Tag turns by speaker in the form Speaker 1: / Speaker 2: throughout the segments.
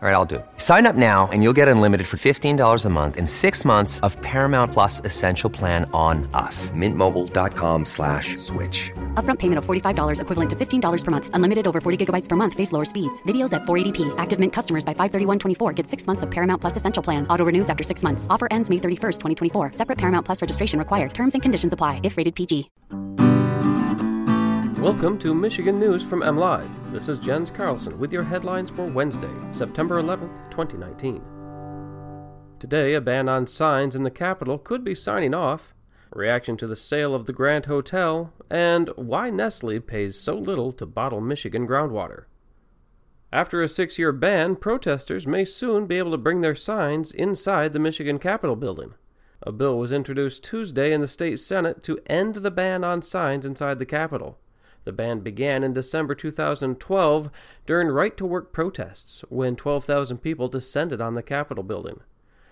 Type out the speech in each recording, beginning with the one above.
Speaker 1: All right, I'll do it. Sign up now and you'll get unlimited for $15 a month and six months of Paramount Plus Essential Plan on us. Mintmobile.com slash switch.
Speaker 2: Upfront payment of $45 equivalent to $15 per month. Unlimited over 40 gigabytes per month. Face lower speeds. Videos at 480p. Active Mint customers by 531.24 get six months of Paramount Plus Essential Plan. Auto renews after six months. Offer ends May 31st, 2024. Separate Paramount Plus registration required. Terms and conditions apply if rated PG.
Speaker 3: Welcome to Michigan News from MLive. This is Jens Carlson with your headlines for Wednesday, September 11th, 2019. Today, a ban on signs in the capital could be signing off, reaction to the sale of the Grand Hotel, and why Nestle pays so little to bottle Michigan groundwater. After a six year ban, protesters may soon be able to bring their signs inside the Michigan Capitol building. A bill was introduced Tuesday in the state Senate to end the ban on signs inside the Capitol. The ban began in December 2012 during right to work protests when 12,000 people descended on the Capitol building.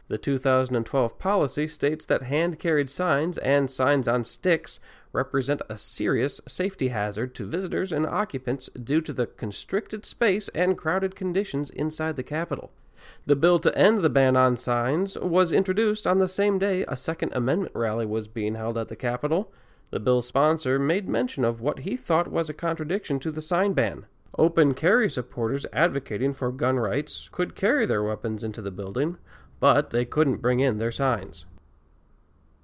Speaker 3: The 2012 policy states that hand carried signs and signs on sticks represent a serious safety hazard to visitors and occupants due to the constricted space and crowded conditions inside the Capitol. The bill to end the ban on signs was introduced on the same day a Second Amendment rally was being held at the Capitol. The bill's sponsor made mention of what he thought was a contradiction to the sign ban. Open carry supporters advocating for gun rights could carry their weapons into the building, but they couldn't bring in their signs.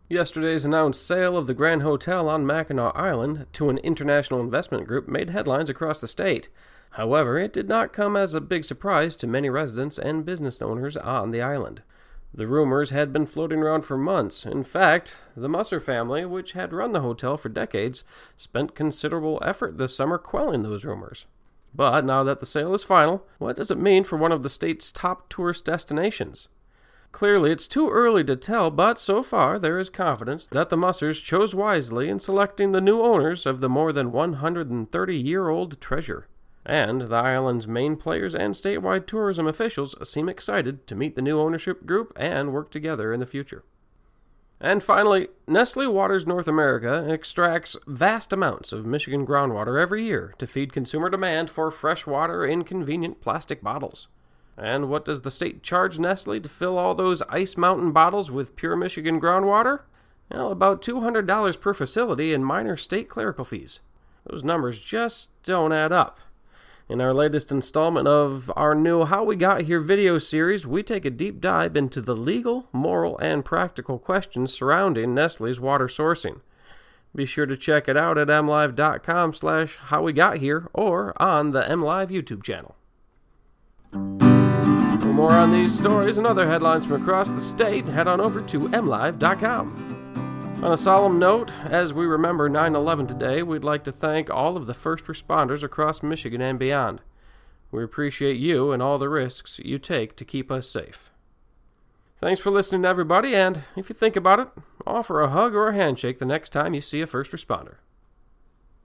Speaker 3: Yesterday's announced sale of the Grand Hotel on Mackinac Island to an international investment group made headlines across the state. However, it did not come as a big surprise to many residents and business owners on the island. The rumors had been floating around for months. In fact, the Musser family, which had run the hotel for decades, spent considerable effort this summer quelling those rumors. But now that the sale is final, what does it mean for one of the state's top tourist destinations? Clearly, it's too early to tell, but so far there is confidence that the Mussers chose wisely in selecting the new owners of the more than 130 year old treasure and the island's main players and statewide tourism officials seem excited to meet the new ownership group and work together in the future. And finally, Nestle Waters North America extracts vast amounts of Michigan groundwater every year to feed consumer demand for fresh water in convenient plastic bottles. And what does the state charge Nestle to fill all those Ice Mountain bottles with pure Michigan groundwater? Well, about $200 per facility in minor state clerical fees. Those numbers just don't add up. In our latest installment of our new How We Got Here video series, we take a deep dive into the legal, moral, and practical questions surrounding Nestle's water sourcing. Be sure to check it out at mlive.com slash howwegothere or on the MLive YouTube channel. For more on these stories and other headlines from across the state, head on over to mlive.com. On a solemn note, as we remember 9 11 today, we'd like to thank all of the first responders across Michigan and beyond. We appreciate you and all the risks you take to keep us safe. Thanks for listening, everybody, and if you think about it, offer a hug or a handshake the next time you see a first responder.